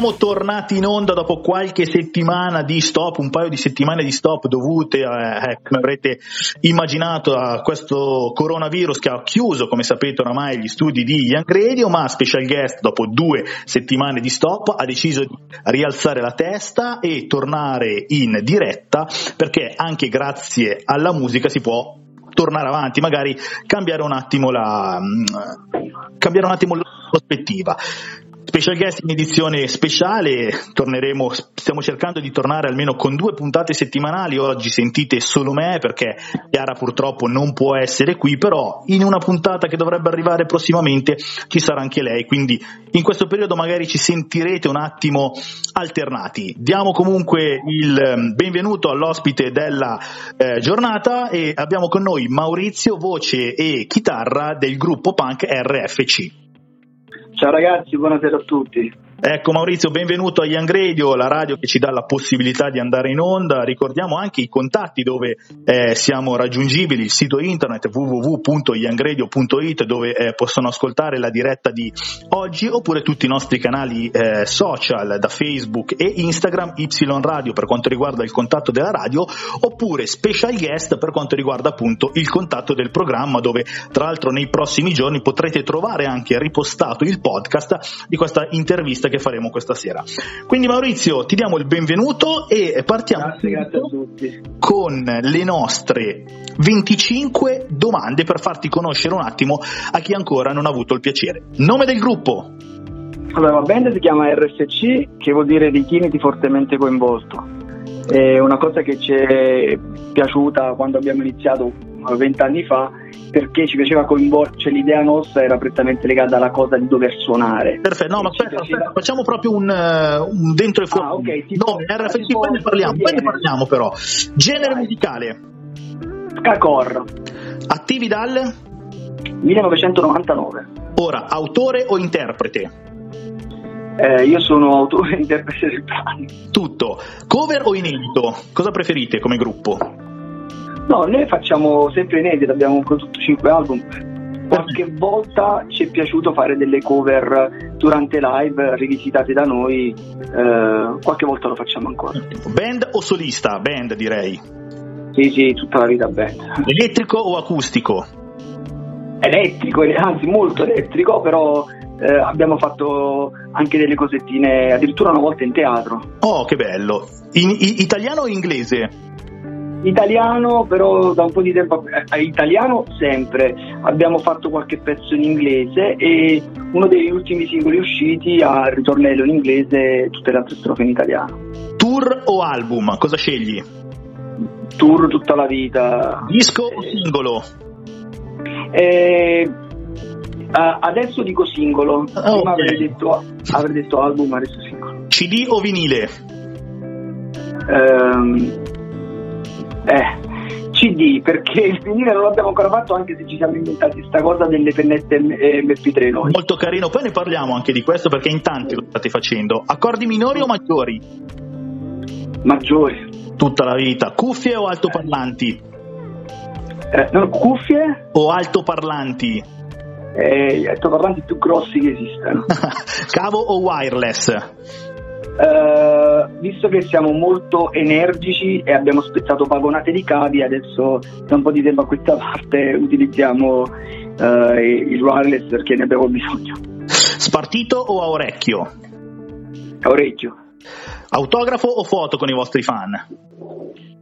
Siamo tornati in onda dopo qualche settimana di stop, un paio di settimane di stop dovute, eh, come avrete immaginato, a questo coronavirus che ha chiuso, come sapete oramai, gli studi di Young Radio, ma Special Guest, dopo due settimane di stop, ha deciso di rialzare la testa e tornare in diretta, perché anche grazie alla musica si può tornare avanti, magari cambiare un attimo la, cambiare un attimo la prospettiva. Special guest in edizione speciale, torneremo, stiamo cercando di tornare almeno con due puntate settimanali, oggi sentite solo me perché Chiara purtroppo non può essere qui, però in una puntata che dovrebbe arrivare prossimamente ci sarà anche lei, quindi in questo periodo magari ci sentirete un attimo alternati. Diamo comunque il ehm, benvenuto all'ospite della eh, giornata e abbiamo con noi Maurizio, voce e chitarra del gruppo punk RFC. Ciao ragazzi, buonasera a tutti. Ecco Maurizio, benvenuto a Young Radio, la radio che ci dà la possibilità di andare in onda. Ricordiamo anche i contatti dove eh, siamo raggiungibili, il sito internet www.youngradio.it dove eh, possono ascoltare la diretta di oggi oppure tutti i nostri canali eh, social da Facebook e Instagram, Y Radio per quanto riguarda il contatto della radio oppure Special Guest per quanto riguarda appunto il contatto del programma dove tra l'altro nei prossimi giorni potrete trovare anche ripostato il podcast di questa intervista che faremo questa sera. Quindi Maurizio, ti diamo il benvenuto e partiamo grazie, grazie con le nostre 25 domande per farti conoscere un attimo a chi ancora non ha avuto il piacere. Nome del gruppo? Allora, la band si chiama RSC, che vuol dire richiamiti fortemente coinvolto. È una cosa che ci è piaciuta quando abbiamo iniziato vent'anni fa perché ci piaceva coinvolgere, cioè l'idea nostra era prettamente legata alla cosa di dover suonare. Perfetto, no, ma aspetta, piaceva... aspetta, facciamo proprio un, uh, un, dentro e fuori. Ah, ok, tipo, no, RFC, poi ne parliamo, poi ne parliamo però. Genere Vai. musicale. Skakor. Attivi dal? 1999. Ora, autore o interprete? Eh, io sono autore e interprete del brano. Tutto. Cover o inedito? Cosa preferite come gruppo? No, noi facciamo sempre inedito, abbiamo prodotto 5 album. Qualche volta ci è piaciuto fare delle cover durante live rivisitate da noi, eh, qualche volta lo facciamo ancora. Band o solista? Band direi. Sì, sì, tutta la vita band. Elettrico o acustico? Elettrico, anzi molto elettrico, però eh, abbiamo fatto anche delle cosettine, addirittura una volta in teatro. Oh, che bello! In, in italiano o inglese? Italiano, però da un po' di tempo, eh, italiano sempre. Abbiamo fatto qualche pezzo in inglese e uno degli ultimi singoli usciti ha il ritornello in inglese e tutte le altre strofe in italiano. Tour o album? Cosa scegli? Tour tutta la vita. Disco o singolo? Eh, adesso dico singolo. Oh, Prima okay. avrei, detto, avrei detto album, adesso singolo. CD o vinile? Um, eh, CD, perché il vinile non l'abbiamo ancora fatto anche se ci siamo inventati questa cosa delle pennette MP3 noi. Molto carino, poi ne parliamo anche di questo perché in tanti lo state facendo. Accordi minori o maggiori? Maggiori. Tutta la vita. Cuffie o altoparlanti? Eh, no, cuffie? O altoparlanti? Eh, gli altoparlanti più grossi che esistano. Cavo o wireless? Uh, visto che siamo molto energici e abbiamo spezzato vagonate di cavi, adesso da un po' di tempo a questa parte utilizziamo uh, il wireless perché ne abbiamo bisogno. Spartito o a orecchio? A orecchio. Autografo o foto con i vostri fan?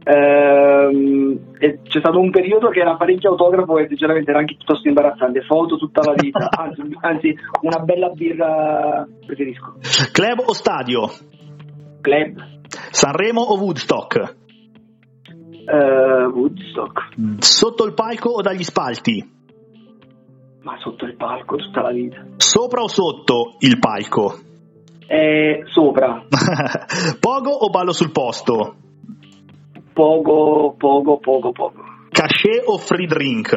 Ehm, c'è stato un periodo che era parecchio autografo e sinceramente era anche piuttosto imbarazzante. Foto tutta la vita, anzi, anzi, una bella birra preferisco. Club o stadio? Club. Sanremo o Woodstock? Uh, Woodstock. Sotto il palco o dagli spalti? Ma sotto il palco tutta la vita. Sopra o sotto il palco? Eh, sopra. Pogo o ballo sul posto? Poco, poco, poco, poco. Cachet o free drink?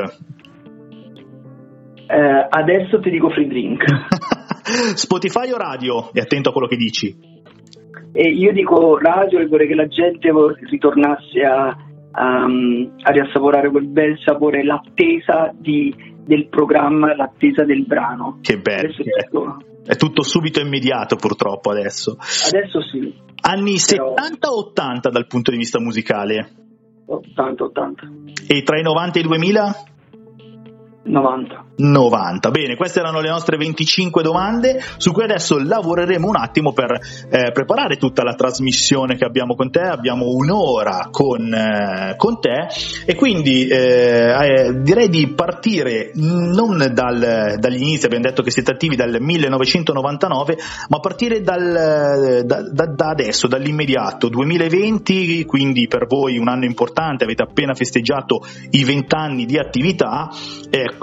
Eh, adesso ti dico free drink. Spotify o radio? E attento a quello che dici. E io dico radio e vorrei che la gente ritornasse a um, a riassaporare quel bel sapore, l'attesa di, del programma, l'attesa del brano. Che bello. È tutto subito immediato purtroppo adesso. Adesso sì. Anni Però... 70 o 80 dal punto di vista musicale? 80, 80. E tra i 90 e i 2000? 90. 90. Bene, queste erano le nostre 25 domande su cui adesso lavoreremo un attimo per eh, preparare tutta la trasmissione che abbiamo con te. Abbiamo un'ora con, eh, con te e quindi eh, eh direi di partire non dal, inizi, abbiamo detto che siete attivi dal 1999, ma partire dal, da, da, da adesso, dall'immediato 2020, quindi per voi un anno importante, avete appena festeggiato i 20 anni di attività.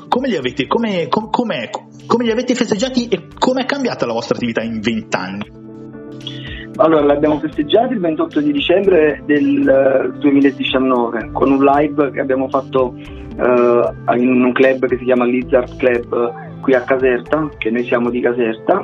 Come li avete come, com, come li avete festeggiati e come è cambiata la vostra attività in vent'anni? Allora, l'abbiamo festeggiati il 28 di dicembre del 2019 eh, con un live che abbiamo fatto uh, in un club che si chiama Lizard Club uh, qui a Caserta, che noi siamo di Caserta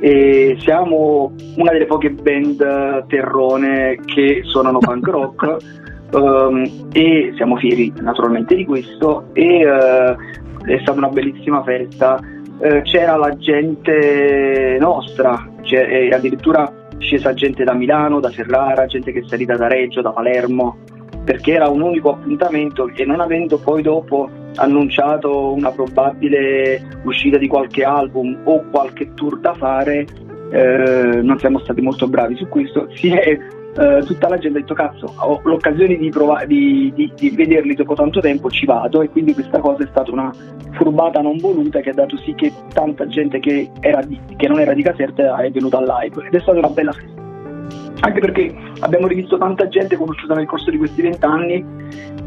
e siamo una delle poche band terrone che suonano punk rock um, e siamo fieri naturalmente di questo. E uh, è stata una bellissima festa, eh, c'era la gente nostra, cioè, addirittura scesa gente da Milano, da Ferrara, gente che è salita da Reggio, da Palermo, perché era un unico appuntamento e non avendo poi dopo annunciato una probabile uscita di qualche album o qualche tour da fare, eh, non siamo stati molto bravi su questo, si è eh, tutta la gente ha detto cazzo ho l'occasione di, prov- di, di, di, vederli dopo tanto tempo ci vado. E quindi questa cosa è stata una furbata non voluta che ha dato sì che tanta gente che, che non era di Caserta è venuta al live. Ed è stata una bella festa. Anche perché abbiamo rivisto tanta gente conosciuta nel corso di questi vent'anni.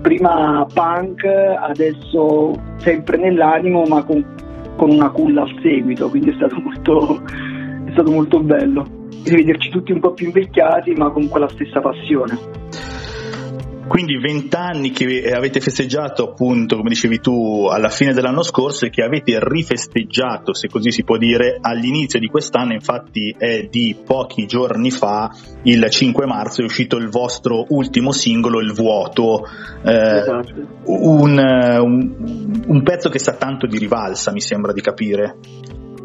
Prima punk adesso sempre nell'animo ma con, con una culla al seguito. Quindi è stato molto, è stato molto bello di vederci tutti un po' più invecchiati ma con quella stessa passione. Quindi vent'anni che avete festeggiato appunto, come dicevi tu, alla fine dell'anno scorso e che avete rifesteggiato, se così si può dire, all'inizio di quest'anno, infatti è di pochi giorni fa, il 5 marzo, è uscito il vostro ultimo singolo, Il Vuoto, eh, esatto. un, un, un pezzo che sa tanto di rivalsa, mi sembra di capire.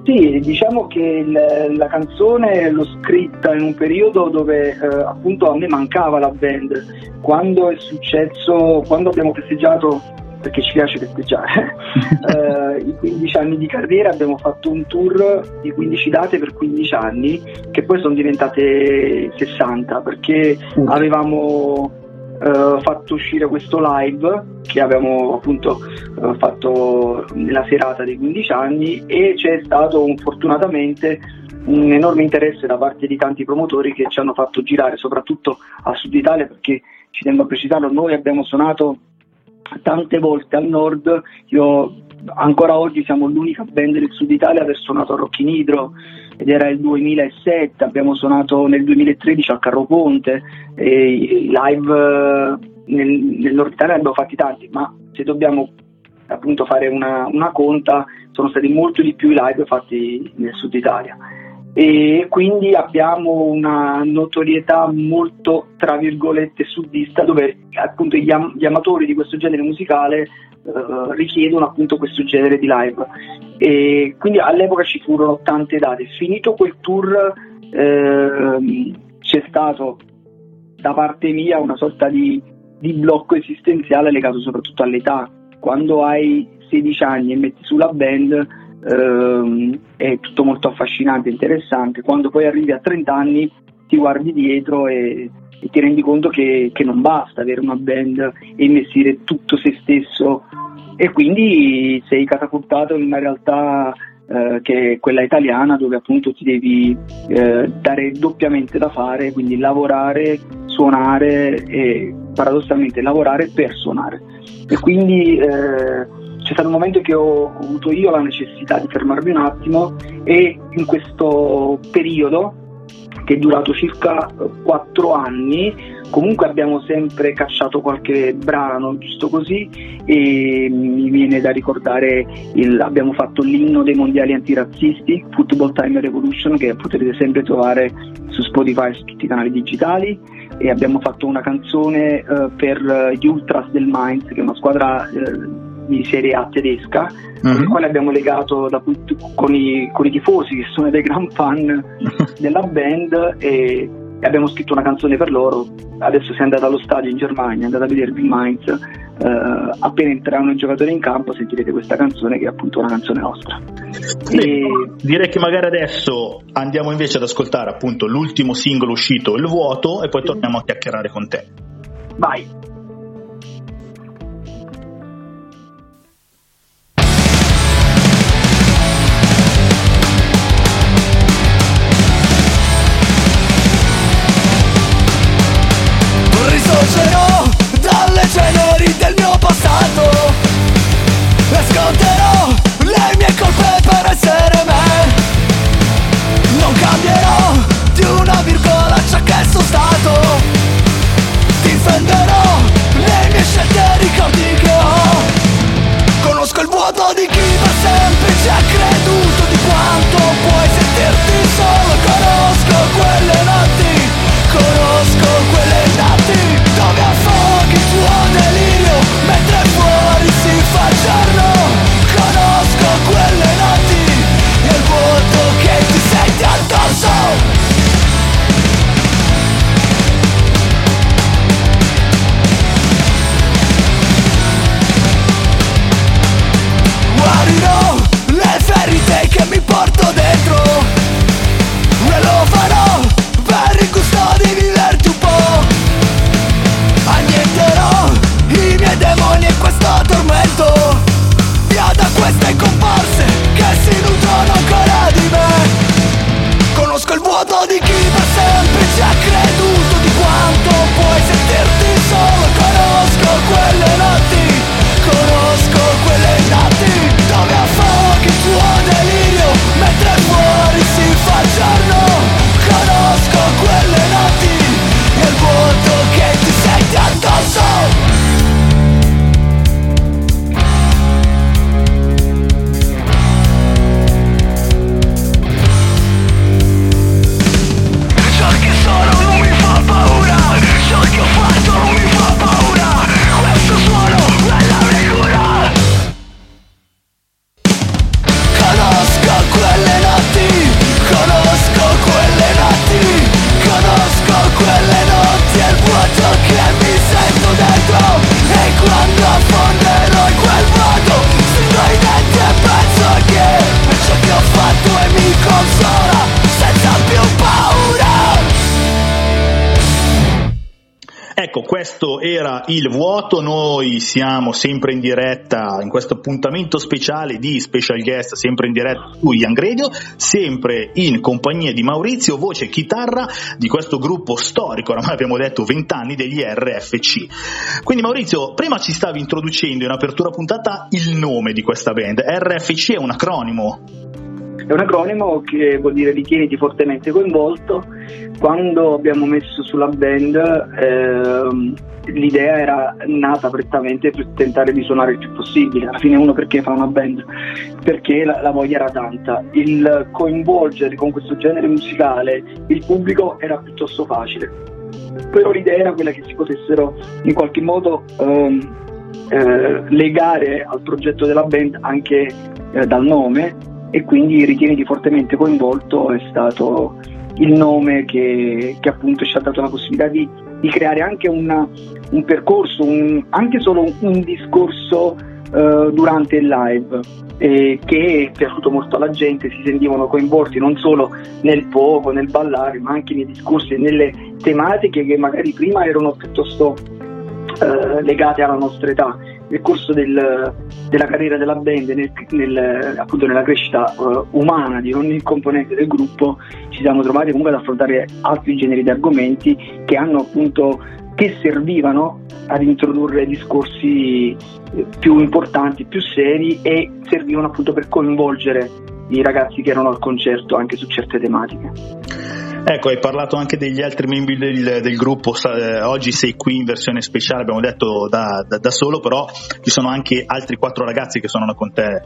Sì, diciamo che il, la canzone l'ho scritta in un periodo dove eh, appunto a me mancava la band. Quando è successo, quando abbiamo festeggiato, perché ci piace festeggiare, eh, i 15 anni di carriera abbiamo fatto un tour di 15 date per 15 anni che poi sono diventate 60 perché avevamo uh, fatto uscire questo live che abbiamo appunto uh, fatto nella serata dei 15 anni e c'è stato un, fortunatamente un enorme interesse da parte di tanti promotori che ci hanno fatto girare soprattutto a Sud Italia perché ci tengo a precisarlo, noi abbiamo suonato tante volte al nord, io ancora oggi siamo l'unica band del Sud Italia ad aver suonato a Rocchi Nidro ed era il 2007, abbiamo suonato nel 2013 al Carro Ponte, e live eh, nel, Nord Italia abbiamo fatti tanti, ma se dobbiamo appunto fare una, una conta sono stati molto di più i live fatti nel Sud Italia e quindi abbiamo una notorietà molto tra virgolette sudista dove appunto gli, am- gli amatori di questo genere musicale Uh, richiedono appunto questo genere di live. E quindi all'epoca ci furono tante date. Finito quel tour uh, c'è stato da parte mia una sorta di, di, blocco esistenziale legato soprattutto all'età. Quando hai 16 anni e metti sulla band uh, è tutto molto affascinante interessante quando poi arrivi a 30 anni ti guardi dietro e e ti rendi conto che, che, non basta avere una band e investire tutto se stesso e quindi sei catapultato in una realtà eh, che è quella italiana dove appunto ti devi eh, dare doppiamente da fare, quindi lavorare, suonare e paradossalmente lavorare per suonare. E quindi eh, c'è stato un momento che ho avuto io la necessità di fermarmi un attimo e in questo periodo che è durato circa quattro anni, comunque abbiamo sempre cacciato qualche brano, giusto così, e mi viene da ricordare, il, abbiamo fatto l'inno dei mondiali antirazzisti, Football Time Revolution, che potete sempre trovare su Spotify e su tutti i canali digitali, e abbiamo fatto una canzone uh, per gli Ultras del Mainz, che è una squadra... Uh, di Serie A tedesca, uh-huh. con il quale abbiamo legato da, con, i, con, i, tifosi che sono dei gran fan della band e, e, abbiamo scritto una canzone per loro. Adesso si è andata allo stadio in Germania, è andata a vedervi il Mainz. Uh, appena entreranno i giocatori in campo sentirete questa canzone che è appunto una canzone nostra. E... Direi che magari adesso andiamo invece ad ascoltare appunto l'ultimo singolo uscito, Il vuoto, e poi torniamo a chiacchierare con te. Vai! Il vuoto, noi siamo sempre in diretta in questo appuntamento speciale di special guest, sempre in diretta su Young Radio, sempre in compagnia di Maurizio, voce e chitarra di questo gruppo storico, oramai abbiamo detto 20 anni degli RFC. Quindi Maurizio, prima ci stavi introducendo in apertura puntata il nome di questa band, RFC è un acronimo. È un acronimo che vuol dire ritieniti fortemente coinvolto. Quando abbiamo messo sulla band ehm, l'idea era nata prettamente per tentare di suonare il più possibile. Alla fine uno perché fa una band? Perché la, la voglia era tanta. Il coinvolgere con questo genere musicale il pubblico era piuttosto facile. Però l'idea era quella che si potessero in qualche modo ehm, eh, legare al progetto della band anche eh, dal nome e quindi Ritieniti fortemente coinvolto è stato il nome che, che appunto ci ha dato la possibilità di di creare anche una, un percorso, un, anche solo un, discorso uh, durante il live eh, che è piaciuto molto alla gente, si sentivano coinvolti non solo nel poco, nel ballare, ma anche nei discorsi e nelle tematiche che magari prima erano piuttosto uh, legate alla nostra età nel corso del, della carriera della band, nel, nel, appunto nella crescita uh, umana di ogni componente del gruppo, ci siamo trovati comunque ad affrontare altri generi di argomenti che hanno appunto che servivano ad introdurre discorsi eh, più importanti, più seri e servivano appunto per coinvolgere i ragazzi che erano al concerto anche su certe tematiche. Ecco, hai parlato anche degli altri membri del, del gruppo, eh, oggi sei qui in versione speciale, abbiamo detto da, da, da, solo, però ci sono anche altri quattro ragazzi che sono con te.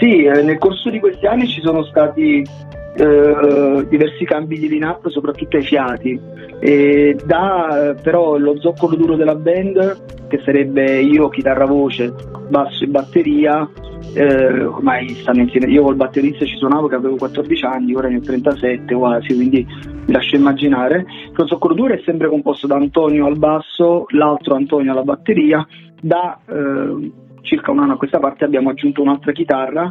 Sì, eh, nel corso di questi anni ci sono stati eh, diversi cambi di line-up, soprattutto ai fiati. E da eh, però lo zoccolo duro della band, che sarebbe io, chitarra voce, basso e batteria, eh, ormai stanno insieme. Io col batterista ci suonavo che avevo 14 anni, ora ne ho 37 quasi, quindi vi lascio immaginare. Lo zoccolo duro è sempre composto da Antonio al basso, l'altro Antonio alla batteria. Da eh, circa un anno a questa parte abbiamo aggiunto un'altra chitarra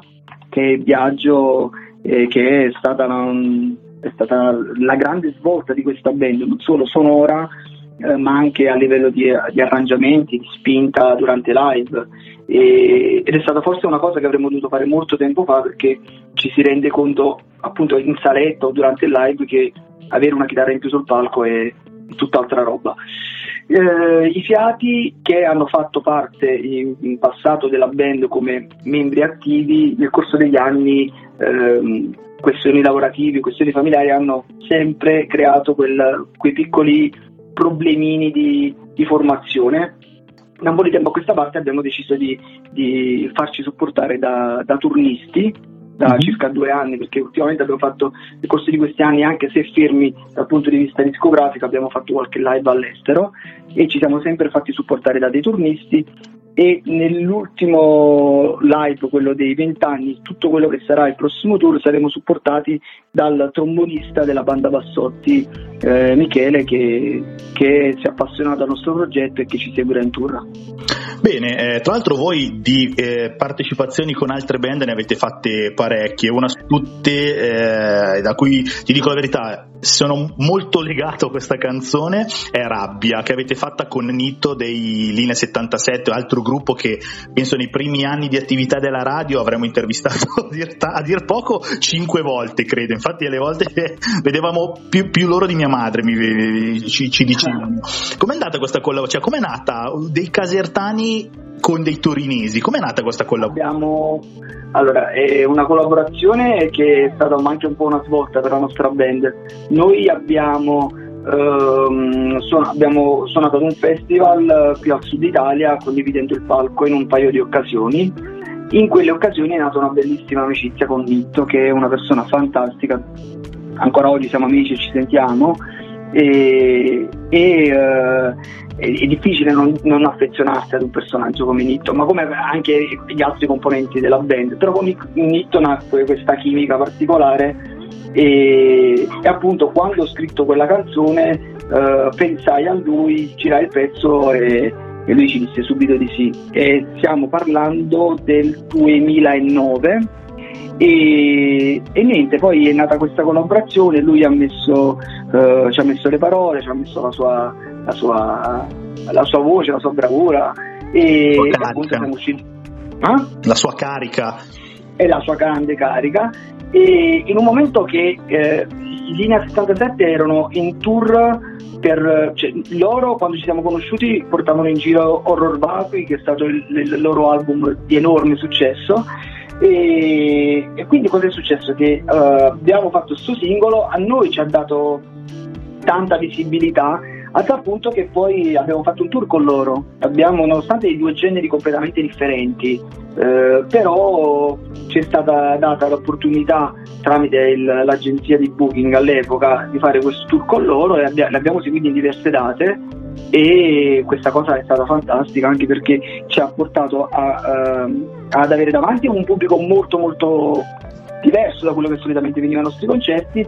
che è Viaggio eh, che è stata, è stata, la grande svolta di questa band, non solo sonora, eh, ma anche a livello di, di, arrangiamenti, di spinta durante live. E, ed è stata forse una cosa che avremmo dovuto fare molto tempo fa perché ci si rende conto appunto in saletta o durante il live che avere una chitarra in più sul palco è tutt'altra roba. Eh, I fiati che hanno fatto parte in, in, passato della band come membri attivi nel corso degli anni ehm, questioni lavorative, questioni familiari hanno sempre creato quel, quei piccoli problemini di, di, formazione. Da un po' di tempo a questa parte abbiamo deciso di, di farci supportare da, da turnisti da mm-hmm. circa due anni, perché ultimamente abbiamo fatto nel corso di questi anni, anche se fermi dal punto di vista discografico, abbiamo fatto qualche live all'estero e ci siamo sempre fatti supportare da dei turnisti e nell'ultimo live, quello dei vent'anni, tutto quello che sarà il prossimo tour saremo supportati dal trombonista della banda Bassotti, eh, Michele, che, che, si è appassionato al nostro progetto e che ci seguirà in tour. Bene, eh, tra l'altro voi di eh, partecipazioni con altre band ne avete fatte parecchie, una su tutte eh, da cui ti dico la verità, sono molto legato a questa canzone, è Rabbia, che avete fatta con Nitto dei Linea 77, altro gruppo che penso nei primi anni di attività della radio avremmo intervistato a dir, a dir poco cinque volte, credo, infatti alle volte vedevamo più, più loro di mia madre, mi, ci, ci dicevano. Com'è andata questa collaborazione? Cioè, com'è nata dei casertani con dei torinesi. Com'è nata questa collaborazione? Abbiamo, allora, è una collaborazione che è stata anche un po' una svolta per la nostra band. Noi abbiamo, ehm, suon- abbiamo suonato ad un festival qui al sud Italia condividendo il palco in un paio di occasioni. In quelle occasioni è nata una bellissima amicizia con Vitto, che è una persona fantastica. Ancora oggi siamo amici e ci sentiamo. E, e è, è difficile non, non, affezionarsi ad un personaggio come Nitto, ma come anche gli altri componenti della band. Però con Nitto nacque questa chimica particolare e, e appunto quando ho scritto quella canzone uh, pensai a lui, girai il pezzo e, e lui ci disse subito di sì. E stiamo parlando del 2009 e, e, niente, poi è nata questa collaborazione, lui ha messo, uh, ci ha messo le parole, ci ha messo la sua, la sua, la sua voce, la sua bravura e appunto siamo usciti. Ah? La sua carica. E la sua grande carica. E in un momento che eh, i Linea 77 erano in tour per, cioè, loro quando ci siamo conosciuti portavano in giro Horror Vapui che è stato il, il loro album di enorme successo e, e quindi cosa è successo? Che uh, abbiamo fatto questo singolo, a noi ci ha dato tanta visibilità a tal punto che poi abbiamo fatto un tour con loro, abbiamo, nonostante i due generi completamente differenti, eh, però ci è stata data l'opportunità tramite il, l'agenzia di booking all'epoca di fare questo tour con loro e abbiamo, l'abbiamo seguito in diverse date e questa cosa è stata fantastica anche perché ci ha portato a, uh, ad avere davanti un pubblico molto molto diverso da quello che solitamente veniva ai nostri concerti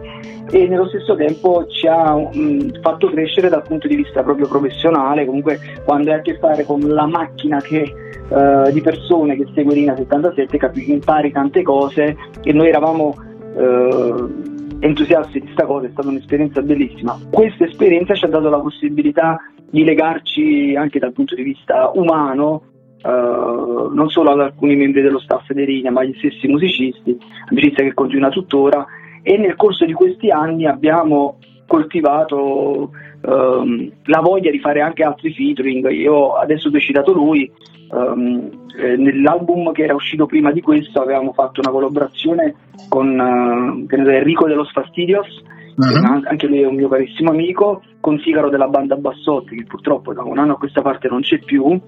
e nello stesso tempo ci ha mh, fatto crescere dal punto di vista proprio professionale, comunque quando hai a che fare con la macchina che, uh, di persone che segue Rina 77 capi- impari tante cose e noi eravamo uh, entusiasti di questa cosa, è stata un'esperienza bellissima. Questa esperienza ci ha dato la possibilità di legarci anche dal punto di vista umano, eh, non solo ad alcuni membri dello staff di Rina, ma agli stessi musicisti, amicizia che continua tuttora e nel corso di questi anni abbiamo coltivato ehm, la voglia di fare anche altri featuring. Io adesso ho citato lui, ehm, eh, nell'album che era uscito prima di questo avevamo fatto una collaborazione con eh, Enrico dello Fastidios uh-huh. anche lui è un mio carissimo amico, con Sigaro della banda Bassotti, che purtroppo da un anno a questa parte non c'è più,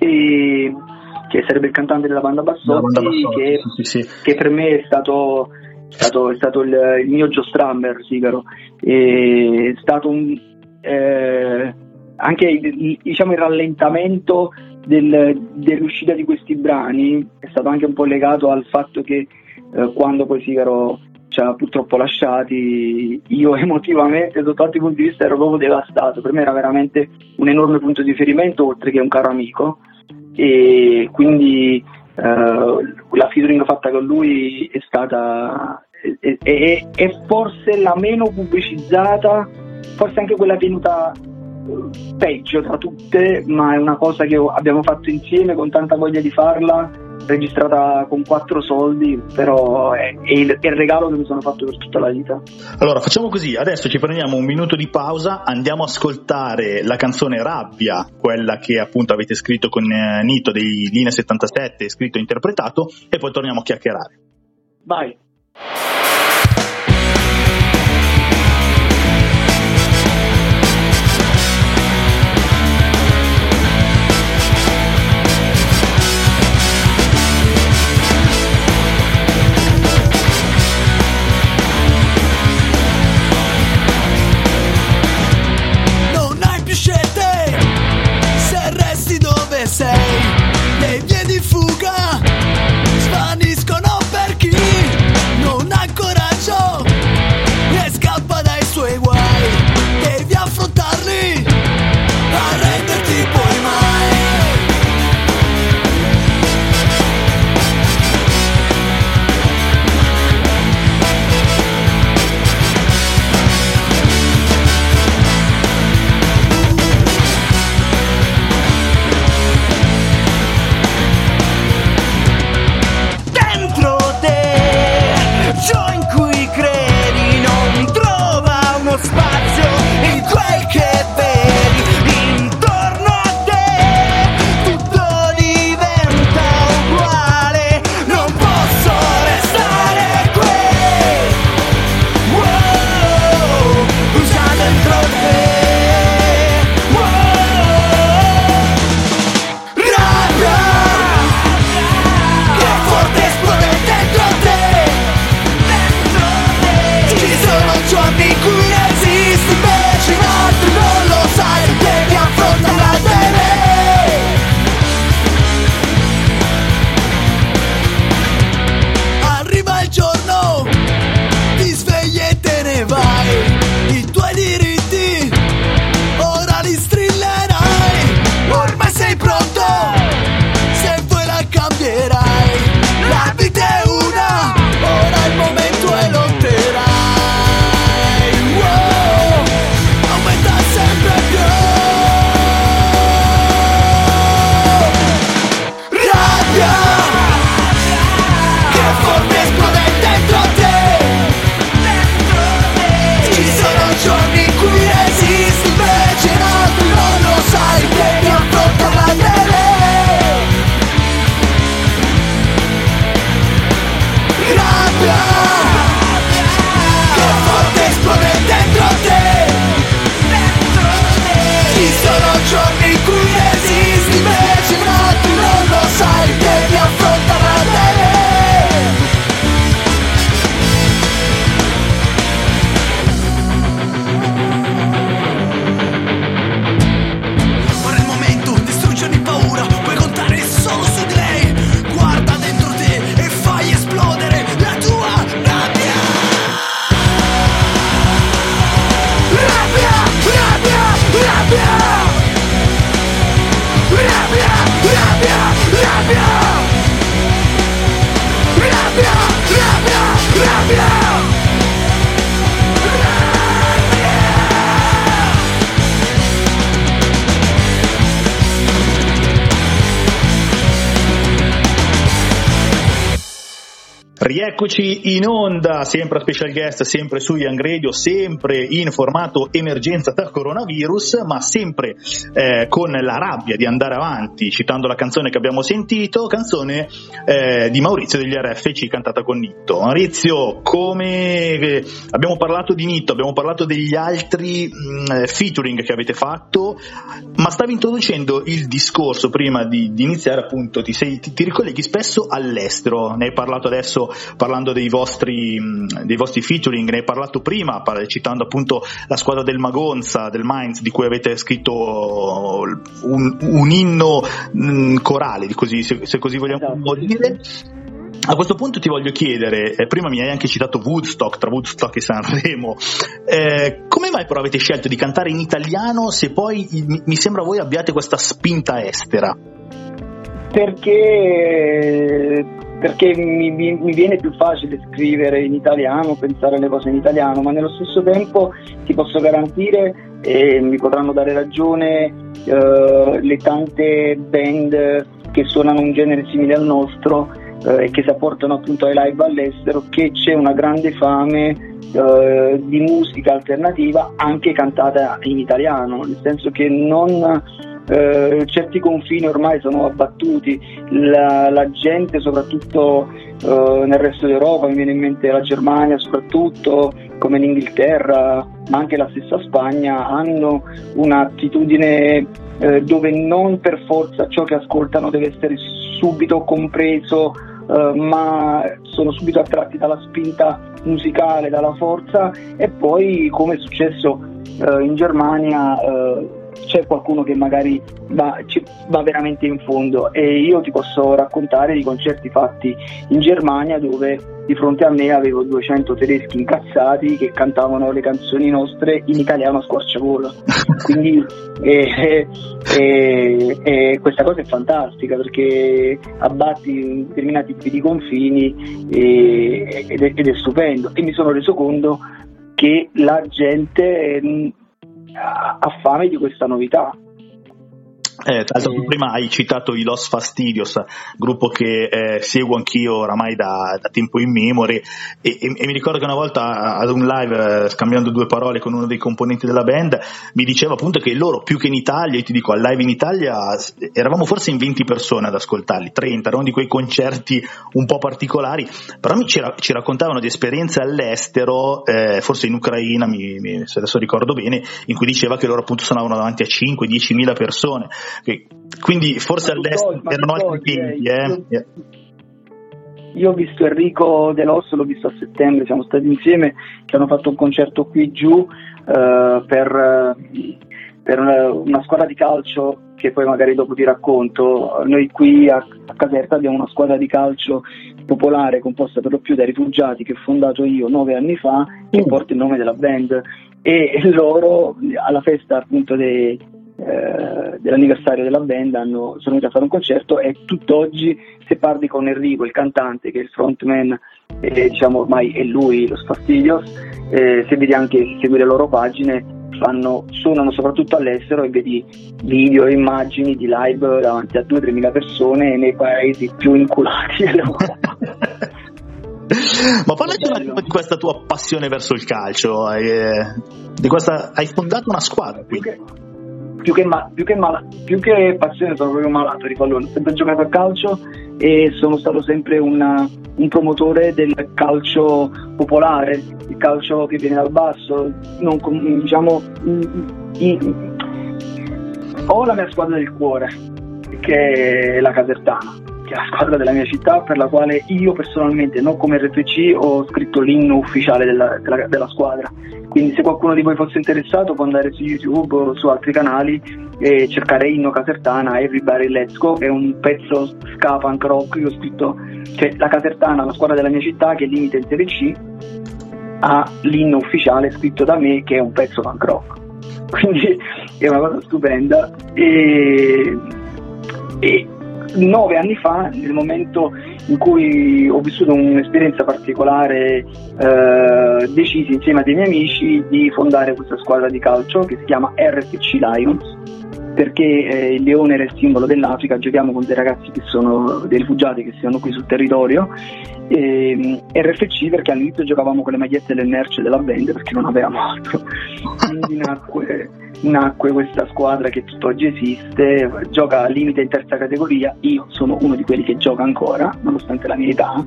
e che sarebbe il cantante della banda Bassotti, banda Bassotti che, sì, sì. che, per me è stato, stato, è stato il, il, mio Joe Strammer, Sigaro, è stato un, eh, anche diciamo, il rallentamento del, dell'uscita di questi brani è stato anche un po' legato al fatto che eh, quando poi Sigaro ci ha purtroppo lasciati, io emotivamente sotto altri punti di vista ero proprio devastato, per me era veramente un enorme punto di riferimento oltre che un caro amico e quindi eh, la featuring fatta con lui è stata è, è, è, forse la meno pubblicizzata, forse anche quella venuta eh, peggio tra tutte, ma è una cosa che abbiamo fatto insieme con tanta voglia di farla registrata con quattro soldi, però è, è, il, è, il, regalo che mi sono fatto per tutta la vita. Allora facciamo così, adesso ci prendiamo un minuto di pausa, andiamo a ascoltare la canzone Rabbia, quella che appunto avete scritto con eh, Nito dei Linea 77, scritto e interpretato, e poi torniamo a chiacchierare. Vai. Rieccoci in onda, sempre a special guest, sempre su Young Radio, sempre in formato emergenza per coronavirus, ma sempre eh, con la rabbia di andare avanti, citando la canzone che abbiamo sentito, canzone eh, di Maurizio degli RFC cantata con Nitto. Maurizio, come eh, abbiamo parlato di Nitto, abbiamo parlato degli altri mh, mm, featuring che avete fatto, ma stavi introducendo il discorso prima di, di iniziare, appunto, ti, sei, ti, ti ricolleghi spesso all'estero, ne hai parlato adesso parlando dei vostri, dei vostri featuring, ne hai parlato prima, citando appunto la squadra del Magonza, del Mainz, di cui avete scritto un, un inno corale, così, se, se, così vogliamo esatto. dire. A questo punto ti voglio chiedere, eh, prima mi hai anche citato Woodstock, tra Woodstock e Sanremo, eh, come mai però avete scelto di cantare in italiano se poi mi sembra voi abbiate questa spinta estera? Perché perché mi, mi, viene più facile scrivere in italiano, pensare alle cose in italiano, ma nello stesso tempo ti posso garantire e mi potranno dare ragione eh, le tante band che suonano un genere simile al nostro eh, e che si apportano appunto ai live all'estero che c'è una grande fame eh, di musica alternativa anche cantata in italiano, nel senso che non eh, certi confini ormai sono abbattuti, la, la gente soprattutto eh, nel resto d'Europa, mi viene in mente la Germania soprattutto, come l'Inghilterra, ma anche la stessa Spagna, hanno un'attitudine eh, dove non per forza ciò che ascoltano deve essere subito compreso, eh, ma sono subito attratti dalla spinta musicale, dalla forza. E poi come è successo eh, in Germania c'è qualcuno che magari va, va, veramente in fondo. E io ti posso raccontare di concerti fatti in Germania dove di fronte a me avevo 200 tedeschi incazzati che cantavano le canzoni nostre in italiano a squarciagola. Quindi eh, eh, eh, questa cosa è fantastica perché abbatti determinati tipi di confini ed è, ed è stupendo. E mi sono reso conto che la gente ha fame di questa novità eh, tra l'altro, prima hai citato i Los Fastidios, gruppo che eh, seguo anch'io oramai da, da tempo in memory. E, e, e, mi ricordo che una volta ad un live, eh, scambiando due parole con uno dei componenti della band, mi diceva appunto che loro più che in Italia, io ti dico al live in Italia, eravamo forse in 20 persone ad ascoltarli, 30, erano di quei concerti un po' particolari, però mi, ci, ci raccontavano di esperienze all'estero, eh, forse in Ucraina, mi, mi, se adesso ricordo bene, in cui diceva che loro appunto suonavano davanti a 5-10 mila persone quindi forse all'estero erano altri tempi. Eh. Io, io ho visto Enrico De Losso, l'ho visto a settembre, siamo stati insieme, che hanno fatto un concerto qui giù eh, per, per una, una, squadra di calcio che poi magari dopo ti racconto. Noi qui a, a Caserta abbiamo una squadra di calcio popolare composta per lo più da rifugiati che ho fondato io nove anni fa, che mm. porta il nome della band e loro alla festa appunto dei eh, dell'anniversario della band hanno, sono venuti a fare un concerto e tutt'oggi se parli con Enrico, il cantante che è il frontman, eh, diciamo ormai è lui lo Spastidios, eh, se vedi anche, se segui le loro pagine, fanno, suonano soprattutto all'estero e vedi video e immagini di live davanti a 2-3 mila persone nei paesi più inculati dell'Europa. Ma parlaci un attimo di questa tua passione verso il calcio. Eh, questa, hai fondato una squadra qui più che, ma, più, che mala, più che, passione sono proprio malato di pallone, ho sempre giocato a calcio e sono stato sempre una, un promotore del calcio popolare, il calcio che viene dal basso, non, diciamo, ho la mia squadra del cuore, che è la Casertana, che è la squadra della mia città per la quale io personalmente, non come RFC, ho scritto l'inno ufficiale della, della, della squadra. Quindi se qualcuno di voi fosse interessato può andare su YouTube o su altri canali e cercare Inno Casertana Everybody Let's Go, è un pezzo ska punk rock, io ho scritto, cioè la Casertana, la squadra della mia città che è limite in Serie C, ha l'inno ufficiale scritto da me che è un pezzo punk rock. Quindi è una cosa stupenda. E, e nove anni fa, nel momento in cui ho vissuto un'esperienza particolare, eh, decisi insieme a dei miei amici di fondare questa squadra di calcio che si chiama RFC Lions perché eh, il leone era il simbolo dell'Africa, giochiamo con dei ragazzi che sono dei rifugiati che stanno qui sul territorio e ehm, RFC perché all'inizio giocavamo con le magliette del merce della band perché non avevamo altro quindi nacque, nacque questa squadra che tutt'oggi esiste gioca al limite in terza categoria io sono uno di quelli che gioca ancora nonostante la mia età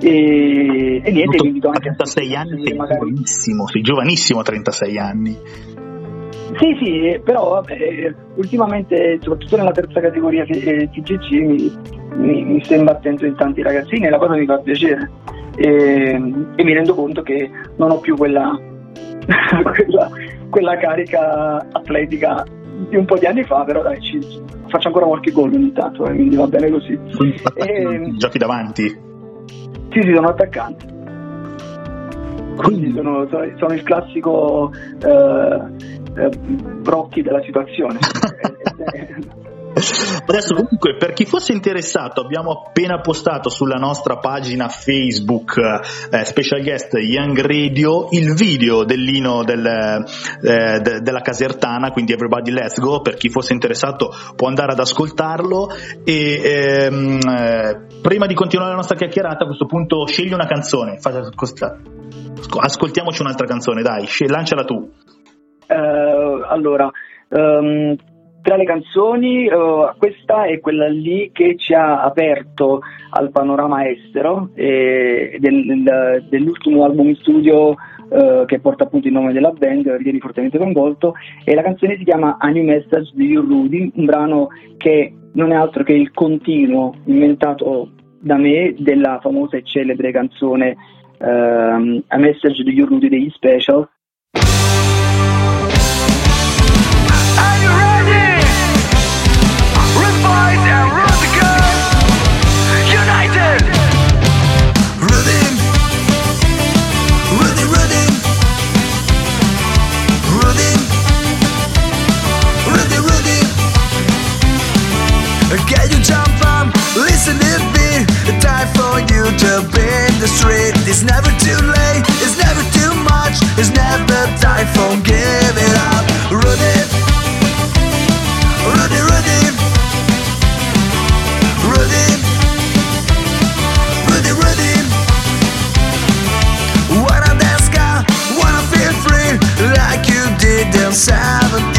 e, e niente, vi invito anche a 36 anni, sei magari... giovanissimo, sei giovanissimo a 36 anni. Sì, sì, però vabbè, ultimamente, soprattutto nella terza categoria eh, TGC, mi, mi, mi sto imbattendo in tanti ragazzini e la cosa mi fa piacere. E, e mi rendo conto che non ho più quella, quella, quella, carica atletica di un po' di anni fa, però dai, ci, faccio ancora qualche gol ogni tanto, eh, quindi va bene così. E, giochi davanti? Sì, sì, sono attaccante. Quindi sono, sono, il classico eh, eh, brocchi della situazione. Adesso comunque per chi fosse interessato abbiamo appena postato sulla nostra pagina Facebook eh, Special Guest Young Radio il video dell'ino del, eh, de, della Casertana, quindi Everybody Let's Go, per chi fosse interessato può andare ad ascoltarlo e ehm, eh, prima di continuare la nostra chiacchierata a questo punto scegli una canzone, ascoltiamoci un'altra canzone, dai, lanciala tu. Uh, allora, um, tra le canzoni, uh, questa è quella lì che ci ha aperto al panorama estero eh, del, dell'ultimo album in studio uh, che porta appunto il nome della band, Rieni fortemente coinvolto, e la canzone si chiama A New Message di You Rudy, un brano che non è altro che il continuo inventato da me della famosa e celebre canzone uh, A Message di You Rudy degli Special, the street. It's never too late, it's never too much, it's never time for giving up. Rudy, Rudy, Rudy, Rudy, Rudy, Rudy. Wanna dance, wanna feel free like you did in 70s.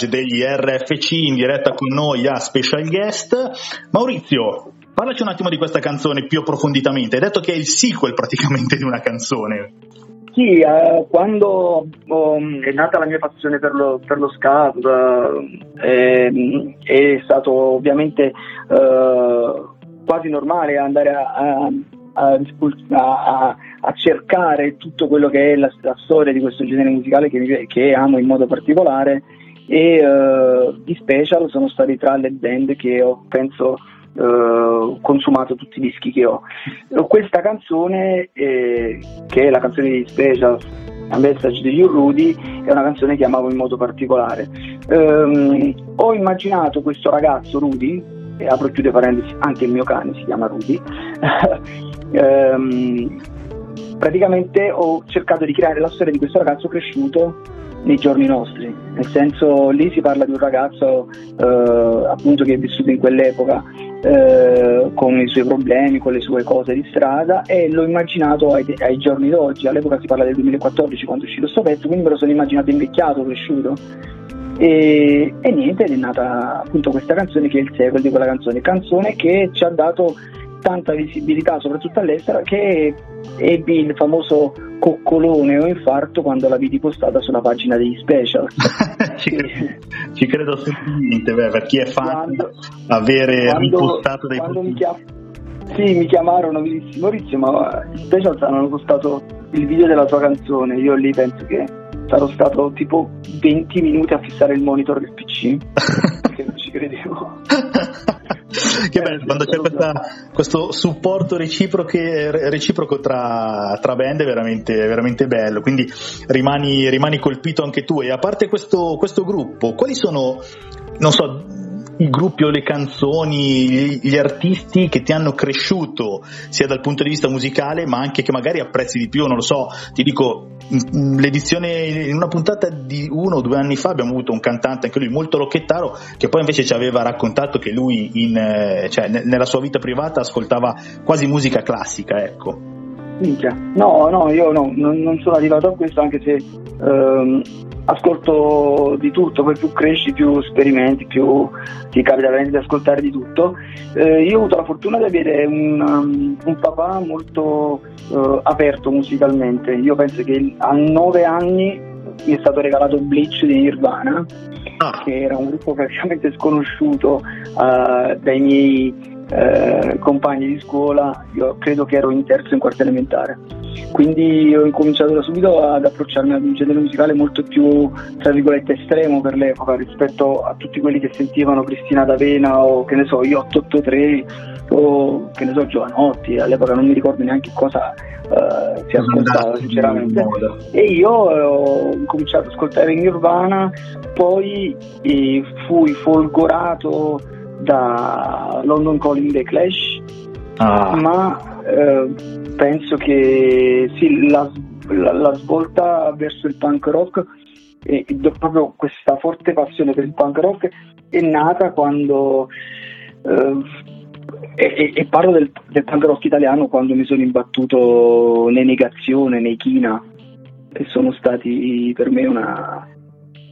Message degli RFC in diretta con noi a Special Guest. Maurizio, parlaci un attimo di questa canzone più approfonditamente. Hai detto che è il sequel praticamente di una canzone. Sì, eh, quando um, è nata la mia passione per lo, per lo scat, eh, ehm, è stato ovviamente eh, quasi normale andare a, a, a, a- a cercare tutto quello che è la, la storia di questo genere musicale che, che amo in modo particolare e uh, i special sono stati tra le band che ho penso uh, consumato tutti i dischi che ho. Questa canzone, eh, che è la canzone di special A Message di Rudy, è una canzone che amavo in modo particolare. Um, ho immaginato questo ragazzo Rudy, e apro e chiude parentesi, anche il mio cane si chiama Rudy. um, praticamente ho cercato di creare la storia di questo ragazzo cresciuto nei giorni nostri, nel senso lì si parla di un ragazzo eh, appunto che è vissuto in quell'epoca eh, con i suoi problemi, con le sue cose di strada e l'ho immaginato ai, ai giorni d'oggi, all'epoca si parla del 2014 quando è uscito questo pezzo, quindi me lo sono immaginato invecchiato, cresciuto. E, e niente è nata appunto questa canzone che è il sequel di quella canzone, canzone che ci ha dato tanta visibilità soprattutto all'estero che ebbi il famoso coccolone o infarto quando la vidi postata sulla pagina degli special. ci, credo, ci credo assolutamente, beh, per chi è fan quando, avere quando, ripostato dei quando mi chiam- Sì, mi chiamarono, mi disse Maurizio, ma gli special hanno postato il video della tua canzone, io lì penso che sarò stato tipo 20 minuti a fissare il monitor del PC perché non ci credevo. che bello, quando c'è questa, questo supporto reciproco tra, tra, band è veramente, veramente bello, quindi rimani, rimani, colpito anche tu. E a parte questo, questo gruppo, quali sono, non so, gruppi o le canzoni, gli artisti che ti hanno cresciuto sia dal punto di vista musicale ma anche che magari apprezzi di più, non lo so, ti dico l'edizione in una puntata di uno o due anni fa abbiamo avuto un cantante anche lui molto rocchettaro che poi invece ci aveva raccontato che lui in, eh, cioè, nella sua vita privata ascoltava quasi musica classica ecco Minchia. No, no, io no, non, non, sono arrivato a questo anche se ehm, ascolto di tutto, poi più cresci più sperimenti, più ti capita veramente di ascoltare di tutto. Eh, io ho avuto la fortuna di avere un, um, un papà molto uh, aperto musicalmente, io penso che a nove anni mi è stato regalato Bleach di Nirvana, ah. che era un gruppo praticamente sconosciuto uh, dai miei eh, compagni di scuola, io credo che ero in terzo in quarta elementare. Quindi ho incominciato da subito ad approcciarmi ad un genere musicale molto più, tra virgolette, estremo per l'epoca rispetto a tutti quelli che sentivano Cristina D'Avena o che ne so, io 883 o che ne so, Giovanotti, all'epoca non mi ricordo neanche cosa uh, si ascoltava sinceramente. E io eh, ho cominciato ad ascoltare Nirvana, poi eh, fui folgorato da London Calling The Clash, ah. ma eh, penso che sì, la, la, la, svolta verso il punk rock e proprio questa forte passione per il punk rock è nata quando eh, e, e, parlo del, del, punk rock italiano quando mi sono imbattuto nei Negazione, nei China che sono stati per me una,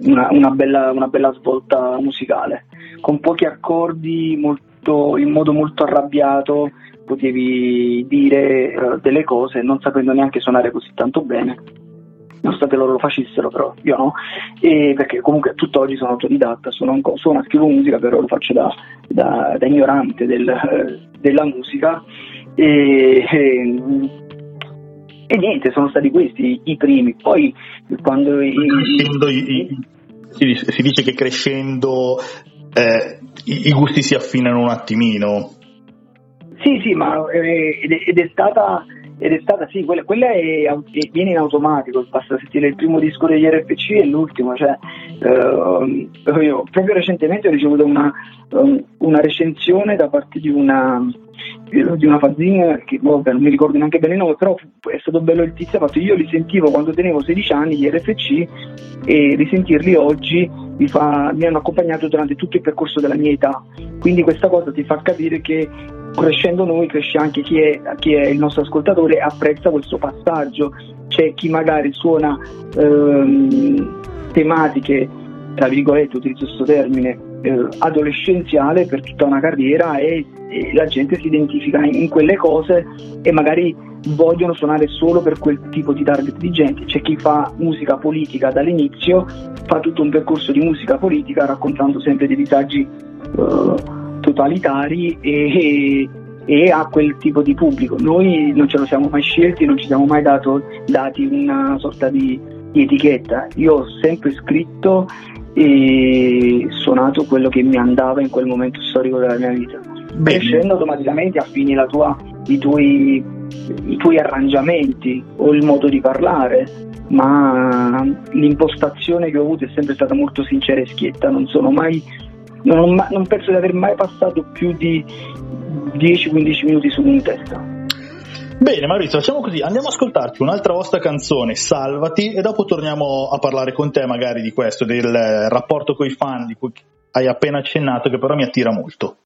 una, una, bella, una bella svolta musicale con pochi accordi, molto, in modo molto arrabbiato, potevi dire uh, delle cose non sapendo neanche suonare così tanto bene. Nonostante loro lo facessero, però io no, e perché comunque tutt'oggi sono autodidatta, suono, suono scrivo musica, però lo faccio da, da, da ignorante del, della musica. E, e, e, niente, sono stati questi i primi. Poi quando. I, i, si dice che crescendo eh, i, gusti si affinano un attimino. Sì, sì, ma eh, ed, è stata, ed è stata, sì, quella, quella è, è, viene in automatico, basta sentire il primo disco degli RFC e l'ultimo, cioè, eh, io, proprio recentemente ho ricevuto una, um, una recensione da parte di una, di una fanzine che vabbè, non mi ricordo neanche bene il nome, però è stato bello il tizio, fatto io li sentivo quando tenevo 16 anni gli RFC e risentirli oggi mi, fa, mi hanno accompagnato durante tutto il percorso della mia età. Quindi questa cosa ti fa capire che crescendo noi cresce anche chi è, chi è il nostro ascoltatore e apprezza questo passaggio. C'è chi magari suona ehm, tematiche, tra virgolette, utilizzo questo termine, eh, adolescenziale per tutta una carriera e, e, la gente si identifica in quelle cose e magari vogliono suonare solo per quel tipo di target di gente. C'è chi fa musica politica dall'inizio, fa tutto un percorso di musica politica raccontando sempre dei disagi uh, totalitari e, e a quel tipo di pubblico. Noi non ce lo siamo mai scelti, non ci siamo mai dato, dati una sorta di, di etichetta. Io ho sempre scritto e suonato quello che mi andava in quel momento storico della mia vita, crescendo automaticamente affini tua, i, tuoi, i tuoi arrangiamenti o il modo di parlare, ma l'impostazione che ho avuto è sempre stata molto sincera e schietta, non sono mai non, non penso di aver mai passato più di 10-15 minuti su un testa. Bene Maurizio, facciamo così, andiamo a ascoltarti un'altra vostra canzone, Salvati, e dopo torniamo a parlare con te magari di questo, del rapporto con i fan di cui hai appena accennato, che però mi attira molto.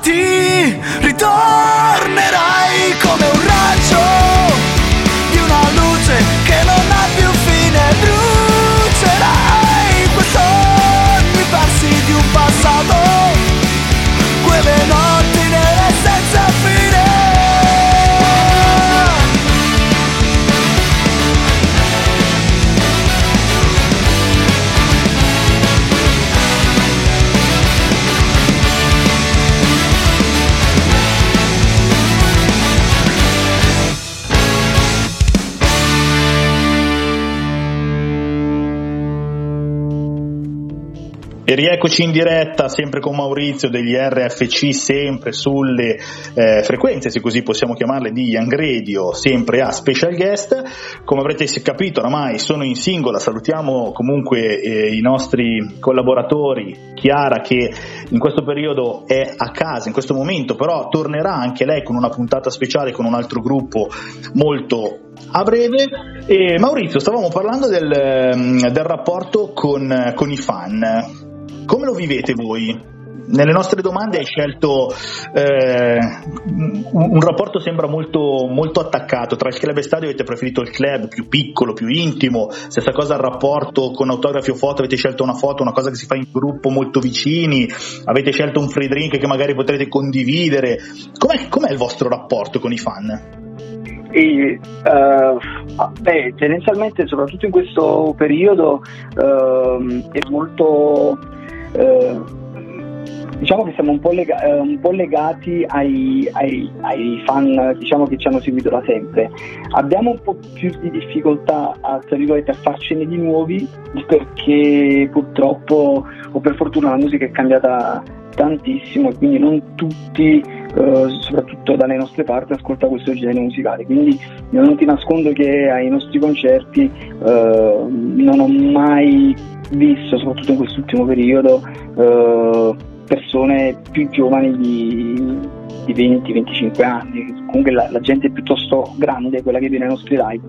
ti ritorno. E rieccoci in diretta sempre con Maurizio degli RFC, sempre sulle eh, frequenze, se così possiamo chiamarle, di Young Radio, sempre a special guest. Come avrete capito oramai sono in singola, salutiamo comunque eh, i nostri collaboratori, Chiara che in questo periodo è a casa, in questo momento però tornerà anche lei con una puntata speciale con un altro gruppo molto a breve. E Maurizio, stavamo parlando del, ehm, del rapporto con, con i fan. Come lo vivete voi? nelle nostre domande hai scelto eh, un, rapporto sembra molto, molto, attaccato tra il club e stadio avete preferito il club più piccolo, più intimo stessa cosa il rapporto con autografi o foto avete scelto una foto, una cosa che si fa in gruppo molto vicini avete scelto un free drink che magari potrete condividere com'è, com'è il vostro rapporto con i fan? E, uh, beh, tendenzialmente, soprattutto in questo periodo, uh, è molto. Uh, diciamo che siamo un po', lega- eh, un po legati ai, ai, ai fan diciamo, che ci hanno seguito da sempre. Abbiamo un po' più di difficoltà a, a farcene di nuovi perché purtroppo o per fortuna la musica è cambiata tantissimo e quindi non tutti eh, soprattutto dalle nostre parti, ascolta questo genere musicale. Quindi io non ti nascondo che ai nostri concerti uh, non ho mai visto, soprattutto in quest'ultimo periodo, uh, persone più giovani di, di 20-25 anni. Comunque la, la, gente è piuttosto grande, quella che viene ai nostri live.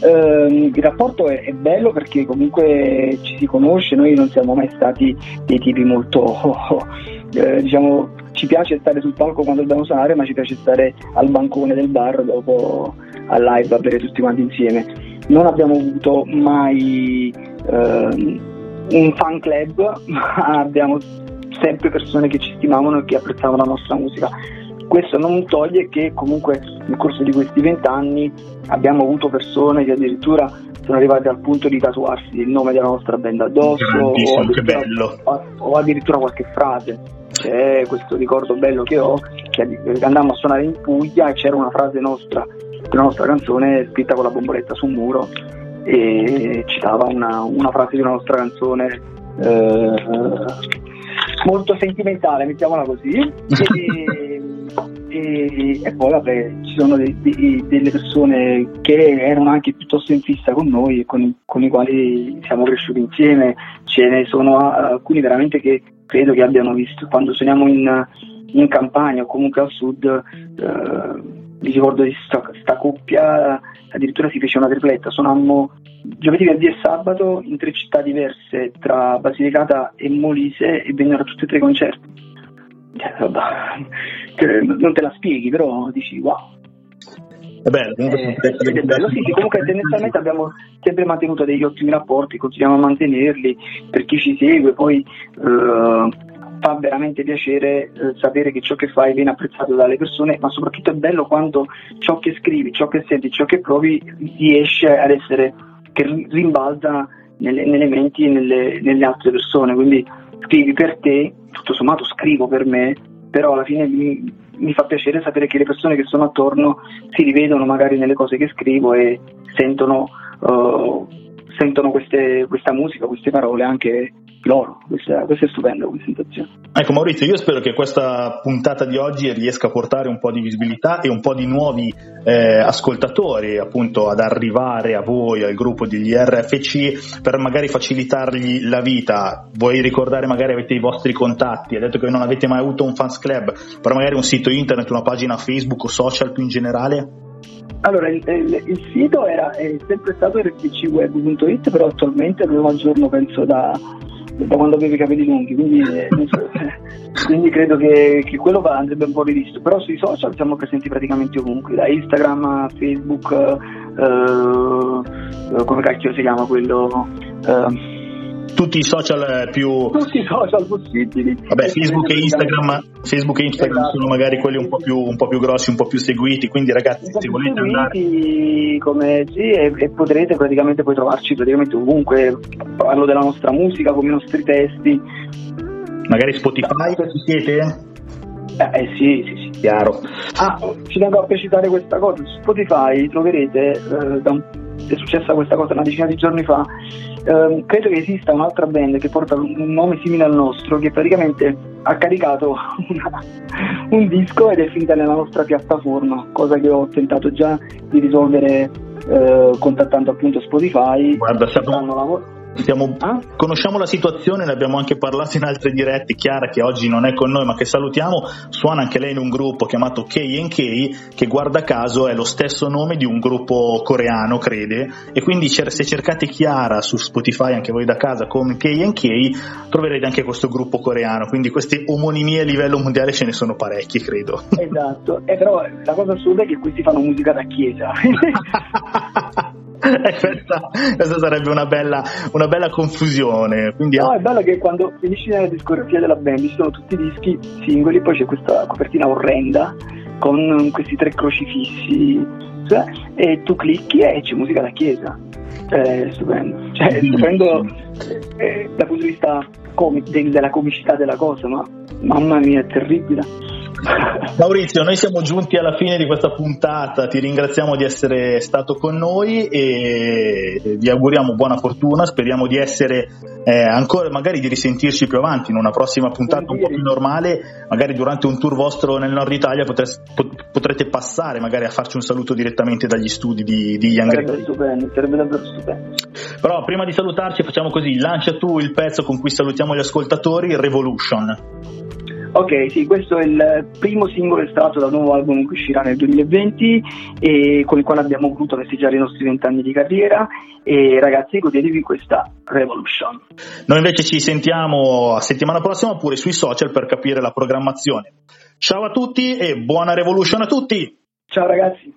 Uh, il rapporto è, è, bello perché comunque ci si conosce, noi non siamo mai stati dei tipi molto eh, diciamo ci piace stare sul palco quando dobbiamo suonare, ma ci piace stare al bancone del bar dopo al live a bere tutti quanti insieme. Non abbiamo avuto mai eh, un fan club, ma abbiamo sempre persone che ci stimavano e che apprezzavano la nostra musica. Questo non toglie che comunque nel corso di questi vent'anni abbiamo avuto persone che addirittura sono arrivate al punto di tatuarsi il nome della nostra band addosso o addirittura, o addirittura qualche frase c'è questo ricordo bello che ho, che andammo a suonare in Puglia e c'era una frase nostra, della nostra canzone scritta con la bomboletta su un muro e citava una, una frase di una nostra canzone eh, molto sentimentale, mettiamola così. E, e, e, poi vabbè, ci sono dei, dei, delle persone che erano anche piuttosto in fissa con noi e con, con, i quali siamo cresciuti insieme, ce ne sono alcuni veramente che credo che abbiano visto. Quando suoniamo in, in campagna o comunque al sud, eh, mi ricordo di questa coppia, addirittura si fece una tripletta, suonammo giovedì, venerdì e sabato in tre città diverse tra Basilicata e Molise e vennero tutti e tre concerti. Eh, non te la spieghi, però dici wow. È bello, eh, è bello, sì, sì, comunque tendenzialmente abbiamo sempre mantenuto degli ottimi rapporti, continuiamo a mantenerli per chi ci segue, poi eh, fa veramente piacere eh, sapere che ciò che fai viene apprezzato dalle persone, ma soprattutto è bello quando ciò che scrivi, ciò che senti, ciò che provi riesce ad essere, che rimbalza nelle, nelle menti e nelle, nelle altre persone, quindi scrivi per te, tutto sommato scrivo per me, però alla fine mi, mi fa piacere sapere che le persone che sono attorno si rivedono magari nelle cose che scrivo e sentono, uh, sentono queste, questa musica, queste parole anche loro. Questa, questa è stupenda come sensazione. Ecco Maurizio, io spero che questa puntata di oggi riesca a portare un po' di visibilità e un po' di nuovi eh, ascoltatori appunto ad arrivare a voi, al gruppo degli RFC per magari facilitargli la vita. Vuoi ricordare magari avete i vostri contatti, hai detto che non avete mai avuto un fans club, però magari un sito internet, una pagina Facebook o social più in generale? Allora, il, il, il sito era, è sempre stato rfcweb.it, però attualmente lo aggiorno penso da da quando avevo i capelli lunghi, quindi, eh, quindi credo che, che, quello andrebbe un po' rivisto. Però sui social siamo presenti praticamente ovunque, da Instagram Facebook, eh, eh come cacchio si chiama quello? Eh, tutti i social più tutti i social possibili vabbè Facebook e Instagram Facebook e Instagram esatto. sono magari quelli un po, più, un po' più grossi un po' più seguiti quindi ragazzi se volete andare come sì e, e, potrete praticamente poi trovarci praticamente ovunque parlo della nostra musica come i nostri testi magari Spotify no. ci siete? Eh, sì, sì, sì, chiaro. Ah, ci tengo a precisare questa cosa, su Spotify troverete, eh, un, è successa questa cosa una decina di giorni fa, eh, credo che esista un'altra band che porta un nome simile al nostro, che praticamente ha caricato una, un disco ed è finita nella nostra piattaforma, cosa che ho tentato già di risolvere eh, contattando appunto Spotify. Guarda, stanno, Stiamo, ah? Conosciamo la situazione, ne abbiamo anche parlato in altre dirette. Chiara, che oggi non è con noi, ma che salutiamo, suona anche lei in un gruppo chiamato KNK, che guarda caso è lo stesso nome di un gruppo coreano, crede. E quindi se cercate Chiara su Spotify, anche voi da casa, come KNK, troverete anche questo gruppo coreano. Quindi queste omonimie a livello mondiale ce ne sono parecchie, credo. Esatto, e però la cosa assurda è che questi fanno musica da chiesa. Eh, questa, questa, sarebbe una bella, una bella confusione. Quindi, no, è bello che quando finisci nella discografia della band ci sono tutti i dischi singoli, poi c'è questa copertina orrenda con questi tre crocifissi cioè, e tu clicchi e c'è musica da chiesa. È stupendo, cioè, è stupendo eh, dal punto di vista comic, della comicità della cosa, ma mamma mia, è terribile. Maurizio, noi siamo giunti alla fine di questa puntata, ti ringraziamo di essere stato con noi e vi auguriamo buona fortuna, speriamo di essere eh, ancora, magari di risentirci più avanti in una prossima puntata un po' più normale, magari durante un tour vostro nel nord Italia potreste, potrete passare magari a farci un saluto direttamente dagli studi di, di Young Sarebbe stupendo, sarebbe davvero stupendo. Però prima di salutarci facciamo così, lancia tu il pezzo con cui salutiamo gli ascoltatori, Revolution. Ok, sì, questo è il primo singolo estratto dal nuovo album che uscirà nel 2020 e con il quale abbiamo voluto festeggiare i nostri vent'anni di carriera e ragazzi godetevi questa Revolution. Noi invece ci sentiamo a settimana prossima oppure sui social per capire la programmazione. Ciao a tutti e buona Revolution a tutti! Ciao ragazzi!